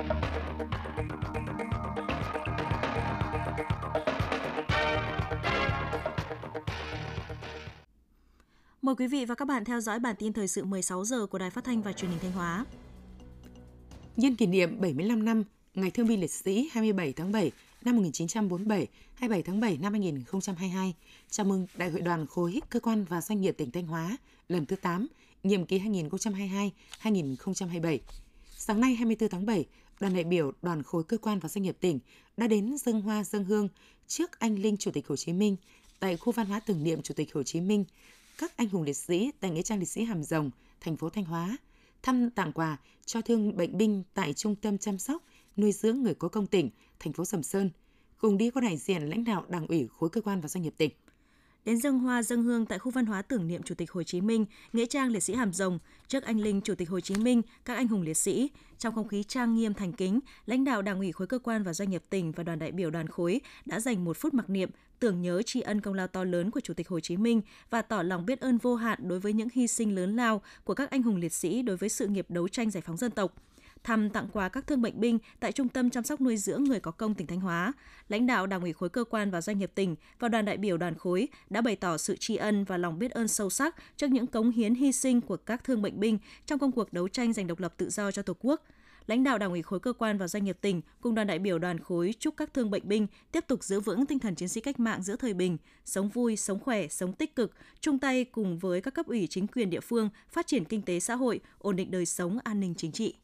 Mời quý vị và các bạn theo dõi bản tin thời sự 16 giờ của Đài Phát thanh và Truyền hình Thanh Hóa. Nhân kỷ niệm 75 năm Ngày Thương binh Liệt sĩ 27 tháng 7 năm 1947, 27 tháng 7 năm 2022, chào mừng Đại hội đoàn khối cơ quan và doanh nghiệp tỉnh Thanh Hóa lần thứ 8, nhiệm kỳ 2022-2027. Sáng nay 24 tháng 7, đoàn đại biểu đoàn khối cơ quan và doanh nghiệp tỉnh đã đến dân hoa dân hương trước anh linh Chủ tịch Hồ Chí Minh tại khu văn hóa tưởng niệm Chủ tịch Hồ Chí Minh, các anh hùng liệt sĩ tại nghĩa trang liệt sĩ Hàm Rồng, thành phố Thanh Hóa, thăm tặng quà cho thương bệnh binh tại trung tâm chăm sóc nuôi dưỡng người có công tỉnh, thành phố Sầm Sơn. Cùng đi có đại diện lãnh đạo Đảng ủy khối cơ quan và doanh nghiệp tỉnh đến dân hoa dân hương tại khu văn hóa tưởng niệm Chủ tịch Hồ Chí Minh, nghĩa trang liệt sĩ Hàm Rồng, trước anh linh Chủ tịch Hồ Chí Minh, các anh hùng liệt sĩ. Trong không khí trang nghiêm thành kính, lãnh đạo Đảng ủy khối cơ quan và doanh nghiệp tỉnh và đoàn đại biểu đoàn khối đã dành một phút mặc niệm tưởng nhớ tri ân công lao to lớn của Chủ tịch Hồ Chí Minh và tỏ lòng biết ơn vô hạn đối với những hy sinh lớn lao của các anh hùng liệt sĩ đối với sự nghiệp đấu tranh giải phóng dân tộc thăm tặng quà các thương bệnh binh tại Trung tâm chăm sóc nuôi dưỡng người có công tỉnh Thanh Hóa. Lãnh đạo Đảng ủy khối cơ quan và doanh nghiệp tỉnh và đoàn đại biểu đoàn khối đã bày tỏ sự tri ân và lòng biết ơn sâu sắc trước những cống hiến hy sinh của các thương bệnh binh trong công cuộc đấu tranh giành độc lập tự do cho Tổ quốc lãnh đạo đảng ủy khối cơ quan và doanh nghiệp tỉnh cùng đoàn đại biểu đoàn khối chúc các thương bệnh binh tiếp tục giữ vững tinh thần chiến sĩ cách mạng giữa thời bình, sống vui, sống khỏe, sống tích cực, chung tay cùng với các cấp ủy chính quyền địa phương phát triển kinh tế xã hội, ổn định đời sống, an ninh chính trị.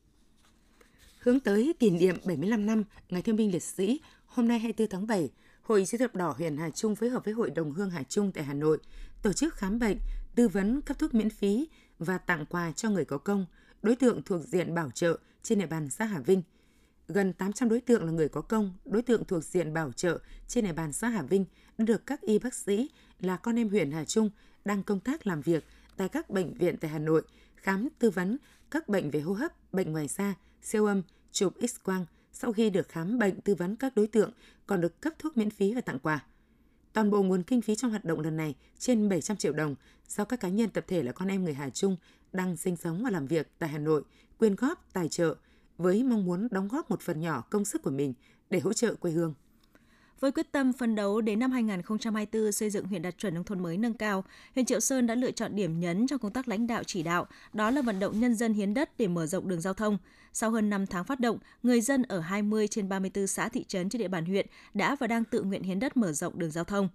Hướng tới kỷ niệm 75 năm Ngày Thương binh Liệt sĩ, hôm nay 24 tháng 7, Hội Chữ thập đỏ huyện Hà Trung phối hợp với Hội đồng Hương Hà Trung tại Hà Nội tổ chức khám bệnh, tư vấn cấp thuốc miễn phí và tặng quà cho người có công, đối tượng thuộc diện bảo trợ trên địa bàn xã Hà Vinh. Gần 800 đối tượng là người có công, đối tượng thuộc diện bảo trợ trên địa bàn xã Hà Vinh đã được các y bác sĩ là con em huyện Hà Trung đang công tác làm việc tại các bệnh viện tại Hà Nội khám tư vấn các bệnh về hô hấp, bệnh ngoài da, siêu âm, chụp X-quang sau khi được khám bệnh tư vấn các đối tượng còn được cấp thuốc miễn phí và tặng quà. Toàn bộ nguồn kinh phí trong hoạt động lần này trên 700 triệu đồng do các cá nhân tập thể là con em người Hà Trung đang sinh sống và làm việc tại Hà Nội quyên góp tài trợ với mong muốn đóng góp một phần nhỏ công sức của mình để hỗ trợ quê hương. Với quyết tâm phấn đấu đến năm 2024 xây dựng huyện đạt chuẩn nông thôn mới nâng cao, huyện Triệu Sơn đã lựa chọn điểm nhấn trong công tác lãnh đạo chỉ đạo, đó là vận động nhân dân hiến đất để mở rộng đường giao thông. Sau hơn 5 tháng phát động, người dân ở 20 trên 34 xã thị trấn trên địa bàn huyện đã và đang tự nguyện hiến đất mở rộng đường giao thông.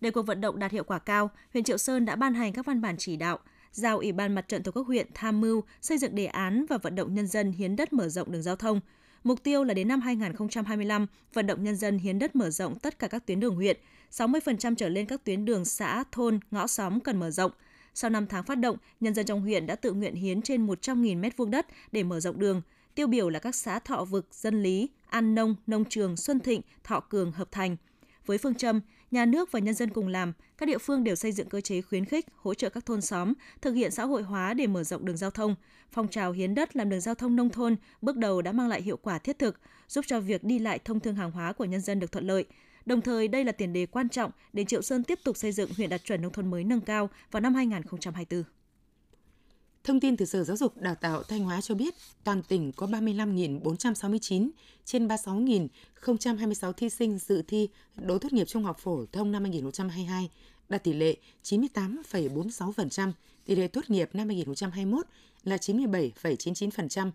Để cuộc vận động đạt hiệu quả cao, huyện Triệu Sơn đã ban hành các văn bản chỉ đạo, giao Ủy ban Mặt trận Tổ quốc huyện tham mưu xây dựng đề án và vận động nhân dân hiến đất mở rộng đường giao thông – Mục tiêu là đến năm 2025, vận động nhân dân hiến đất mở rộng tất cả các tuyến đường huyện, 60% trở lên các tuyến đường xã, thôn, ngõ xóm cần mở rộng. Sau 5 tháng phát động, nhân dân trong huyện đã tự nguyện hiến trên 100.000 m2 đất để mở rộng đường. Tiêu biểu là các xã Thọ Vực, Dân Lý, An Nông, Nông Trường, Xuân Thịnh, Thọ Cường, Hợp Thành – với phương châm nhà nước và nhân dân cùng làm, các địa phương đều xây dựng cơ chế khuyến khích, hỗ trợ các thôn xóm thực hiện xã hội hóa để mở rộng đường giao thông. Phong trào hiến đất làm đường giao thông nông thôn bước đầu đã mang lại hiệu quả thiết thực, giúp cho việc đi lại thông thương hàng hóa của nhân dân được thuận lợi. Đồng thời, đây là tiền đề quan trọng để Triệu Sơn tiếp tục xây dựng huyện đạt chuẩn nông thôn mới nâng cao vào năm 2024. Thông tin từ Sở Giáo dục Đào tạo Thanh Hóa cho biết, toàn tỉnh có 35.469 trên 36.026 thí sinh dự thi đỗ tốt nghiệp trung học phổ thông năm 2022, đạt tỷ lệ 98,46%, tỷ lệ tốt nghiệp năm 2021 là 97,99%.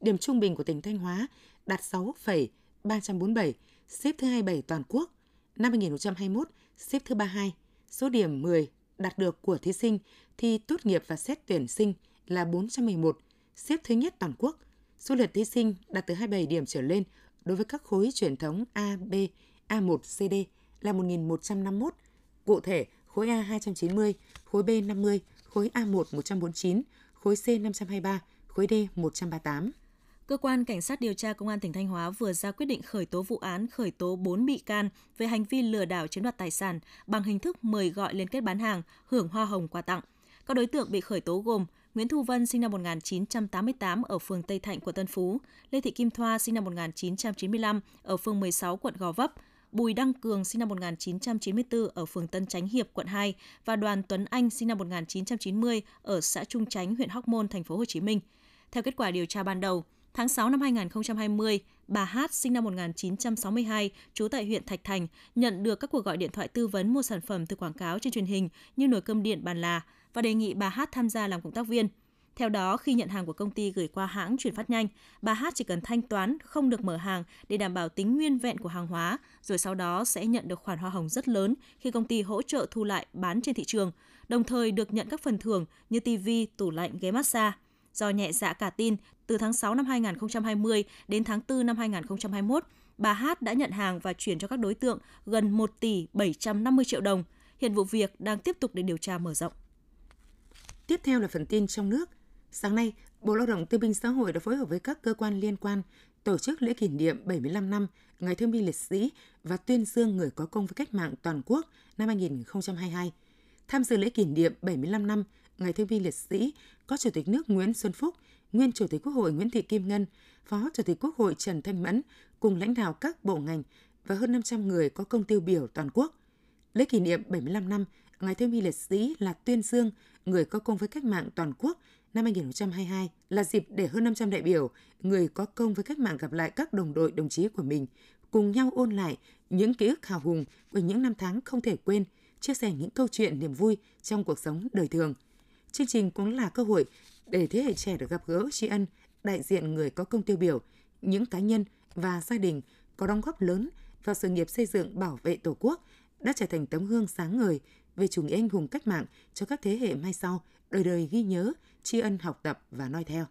Điểm trung bình của tỉnh Thanh Hóa đạt 6,347, xếp thứ 27 toàn quốc. Năm 2021, xếp thứ 32. Số điểm 10 đạt được của thí sinh thi tốt nghiệp và xét tuyển sinh là 411, xếp thứ nhất toàn quốc. Số lượt thí sinh đạt từ 27 điểm trở lên đối với các khối truyền thống A, B, A1, CD là 1.151. Cụ thể, khối A 290, khối B 50, khối A1 149, khối C 523, khối D 138. Cơ quan Cảnh sát điều tra Công an tỉnh Thanh Hóa vừa ra quyết định khởi tố vụ án khởi tố 4 bị can về hành vi lừa đảo chiếm đoạt tài sản bằng hình thức mời gọi liên kết bán hàng, hưởng hoa hồng quà tặng. Các đối tượng bị khởi tố gồm Nguyễn Thu Vân sinh năm 1988 ở phường Tây Thạnh, quận Tân Phú, Lê Thị Kim Thoa sinh năm 1995 ở phường 16, quận Gò Vấp, Bùi Đăng Cường sinh năm 1994 ở phường Tân Chánh Hiệp, quận 2 và Đoàn Tuấn Anh sinh năm 1990 ở xã Trung Chánh, huyện Hóc Môn, thành phố Hồ Chí Minh. Theo kết quả điều tra ban đầu, Tháng 6 năm 2020, bà Hát sinh năm 1962, trú tại huyện Thạch Thành, nhận được các cuộc gọi điện thoại tư vấn mua sản phẩm từ quảng cáo trên truyền hình như nồi cơm điện bàn là và đề nghị bà Hát tham gia làm cộng tác viên. Theo đó, khi nhận hàng của công ty gửi qua hãng chuyển phát nhanh, bà Hát chỉ cần thanh toán không được mở hàng để đảm bảo tính nguyên vẹn của hàng hóa, rồi sau đó sẽ nhận được khoản hoa hồng rất lớn khi công ty hỗ trợ thu lại bán trên thị trường, đồng thời được nhận các phần thưởng như TV, tủ lạnh, ghế massage. Do nhẹ dạ cả tin, từ tháng 6 năm 2020 đến tháng 4 năm 2021, bà Hát đã nhận hàng và chuyển cho các đối tượng gần 1 tỷ 750 triệu đồng. Hiện vụ việc đang tiếp tục được điều tra mở rộng. Tiếp theo là phần tin trong nước. Sáng nay, Bộ Lao động Thương binh Xã hội đã phối hợp với các cơ quan liên quan tổ chức lễ kỷ niệm 75 năm Ngày Thương binh Liệt sĩ và tuyên dương người có công với cách mạng toàn quốc năm 2022. Tham dự lễ kỷ niệm 75 năm Ngày Thương binh Liệt sĩ có Chủ tịch nước Nguyễn Xuân Phúc, Nguyên Chủ tịch Quốc hội Nguyễn Thị Kim Ngân, Phó Chủ tịch Quốc hội Trần Thanh Mẫn cùng lãnh đạo các bộ ngành và hơn 500 người có công tiêu biểu toàn quốc. Lễ kỷ niệm 75 năm Ngày Thương binh Liệt sĩ là tuyên dương người có công với cách mạng toàn quốc năm 2022 là dịp để hơn 500 đại biểu, người có công với cách mạng gặp lại các đồng đội đồng chí của mình, cùng nhau ôn lại những ký ức hào hùng của những năm tháng không thể quên, chia sẻ những câu chuyện niềm vui trong cuộc sống đời thường. Chương trình cũng là cơ hội để thế hệ trẻ được gặp gỡ tri ân đại diện người có công tiêu biểu, những cá nhân và gia đình có đóng góp lớn vào sự nghiệp xây dựng bảo vệ Tổ quốc đã trở thành tấm gương sáng ngời về chủ nghĩa anh hùng cách mạng cho các thế hệ mai sau đời đời ghi nhớ, tri ân học tập và noi theo.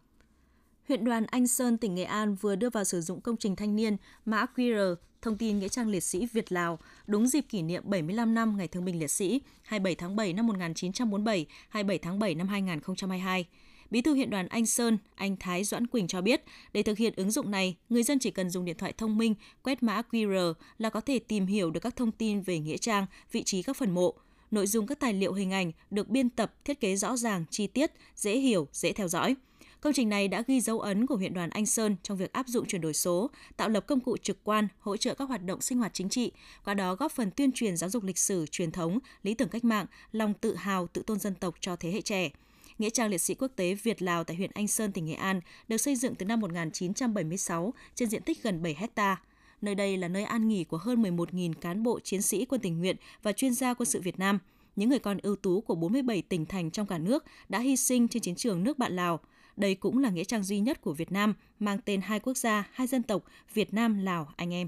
Huyện đoàn Anh Sơn, tỉnh Nghệ An vừa đưa vào sử dụng công trình thanh niên mã QR thông tin nghĩa trang liệt sĩ Việt Lào đúng dịp kỷ niệm 75 năm Ngày Thương binh Liệt sĩ 27 tháng 7 năm 1947, 27 tháng 7 năm 2022. Bí thư huyện đoàn Anh Sơn, anh Thái Doãn Quỳnh cho biết, để thực hiện ứng dụng này, người dân chỉ cần dùng điện thoại thông minh quét mã QR là có thể tìm hiểu được các thông tin về nghĩa trang, vị trí các phần mộ. Nội dung các tài liệu hình ảnh được biên tập, thiết kế rõ ràng, chi tiết, dễ hiểu, dễ theo dõi. Công trình này đã ghi dấu ấn của huyện đoàn Anh Sơn trong việc áp dụng chuyển đổi số, tạo lập công cụ trực quan, hỗ trợ các hoạt động sinh hoạt chính trị, qua đó góp phần tuyên truyền giáo dục lịch sử, truyền thống, lý tưởng cách mạng, lòng tự hào, tự tôn dân tộc cho thế hệ trẻ. Nghĩa trang liệt sĩ quốc tế Việt Lào tại huyện Anh Sơn, tỉnh Nghệ An được xây dựng từ năm 1976 trên diện tích gần 7 hecta. Nơi đây là nơi an nghỉ của hơn 11.000 cán bộ chiến sĩ quân tình nguyện và chuyên gia quân sự Việt Nam, những người con ưu tú của 47 tỉnh thành trong cả nước đã hy sinh trên chiến trường nước bạn Lào. Đây cũng là nghĩa trang duy nhất của Việt Nam mang tên hai quốc gia, hai dân tộc Việt Nam, Lào, anh em.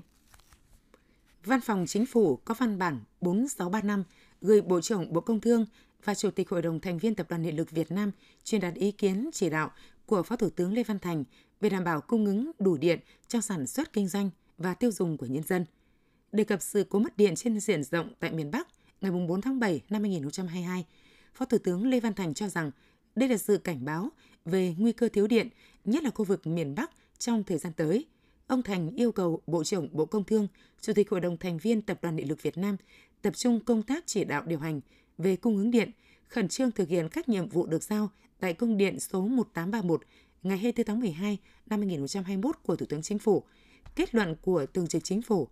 Văn phòng Chính phủ có văn bản 4635 gửi Bộ trưởng Bộ Công Thương và Chủ tịch Hội đồng thành viên Tập đoàn Điện lực Việt Nam truyền đạt ý kiến chỉ đạo của Phó Thủ tướng Lê Văn Thành về đảm bảo cung ứng đủ điện cho sản xuất kinh doanh và tiêu dùng của nhân dân. Đề cập sự cố mất điện trên diện rộng tại miền Bắc ngày 4 tháng 7 năm 2022, Phó Thủ tướng Lê Văn Thành cho rằng đây là sự cảnh báo về nguy cơ thiếu điện, nhất là khu vực miền Bắc trong thời gian tới. Ông Thành yêu cầu Bộ trưởng Bộ Công Thương, Chủ tịch Hội đồng thành viên Tập đoàn Điện lực Việt Nam tập trung công tác chỉ đạo điều hành về cung ứng điện, khẩn trương thực hiện các nhiệm vụ được giao tại công điện số 1831 ngày 24 tháng 12 năm 2021 của Thủ tướng Chính phủ, kết luận của Thường trực Chính phủ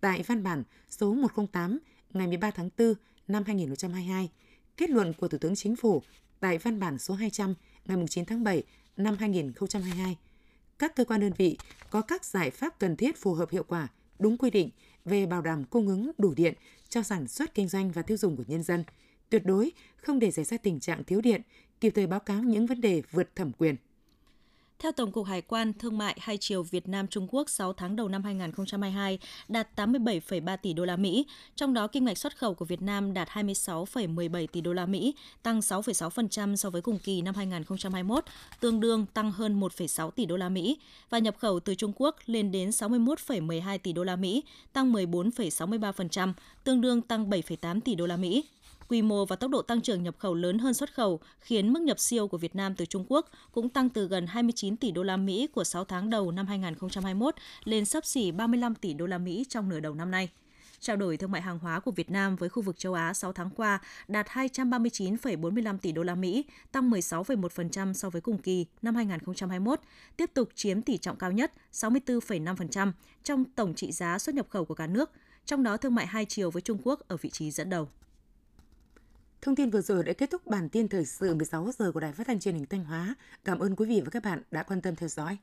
tại văn bản số 108 ngày 13 tháng 4 năm 2022, kết luận của Thủ tướng Chính phủ tại văn bản số 200 ngày 9 tháng 7 năm 2022. Các cơ quan đơn vị có các giải pháp cần thiết phù hợp hiệu quả, đúng quy định về bảo đảm cung ứng đủ điện cho sản xuất kinh doanh và tiêu dùng của nhân dân, tuyệt đối không để xảy ra tình trạng thiếu điện, kịp thời báo cáo những vấn đề vượt thẩm quyền. Theo Tổng cục Hải quan, thương mại hai chiều Việt Nam Trung Quốc 6 tháng đầu năm 2022 đạt 87,3 tỷ đô la Mỹ, trong đó kim ngạch xuất khẩu của Việt Nam đạt 26,17 tỷ đô la Mỹ, tăng 6,6% so với cùng kỳ năm 2021, tương đương tăng hơn 1,6 tỷ đô la Mỹ và nhập khẩu từ Trung Quốc lên đến 61,12 tỷ đô la Mỹ, tăng 14,63%, tương đương tăng 7,8 tỷ đô la Mỹ. Quy mô và tốc độ tăng trưởng nhập khẩu lớn hơn xuất khẩu khiến mức nhập siêu của Việt Nam từ Trung Quốc cũng tăng từ gần 29 tỷ đô la Mỹ của 6 tháng đầu năm 2021 lên sấp xỉ 35 tỷ đô la Mỹ trong nửa đầu năm nay. Trao đổi thương mại hàng hóa của Việt Nam với khu vực châu Á 6 tháng qua đạt 239,45 tỷ đô la Mỹ, tăng 16,1% so với cùng kỳ năm 2021, tiếp tục chiếm tỷ trọng cao nhất 64,5% trong tổng trị giá xuất nhập khẩu của cả nước, trong đó thương mại hai chiều với Trung Quốc ở vị trí dẫn đầu. Thông tin vừa rồi đã kết thúc bản tin thời sự 16 giờ của Đài Phát thanh Truyền hình Thanh Hóa. Cảm ơn quý vị và các bạn đã quan tâm theo dõi.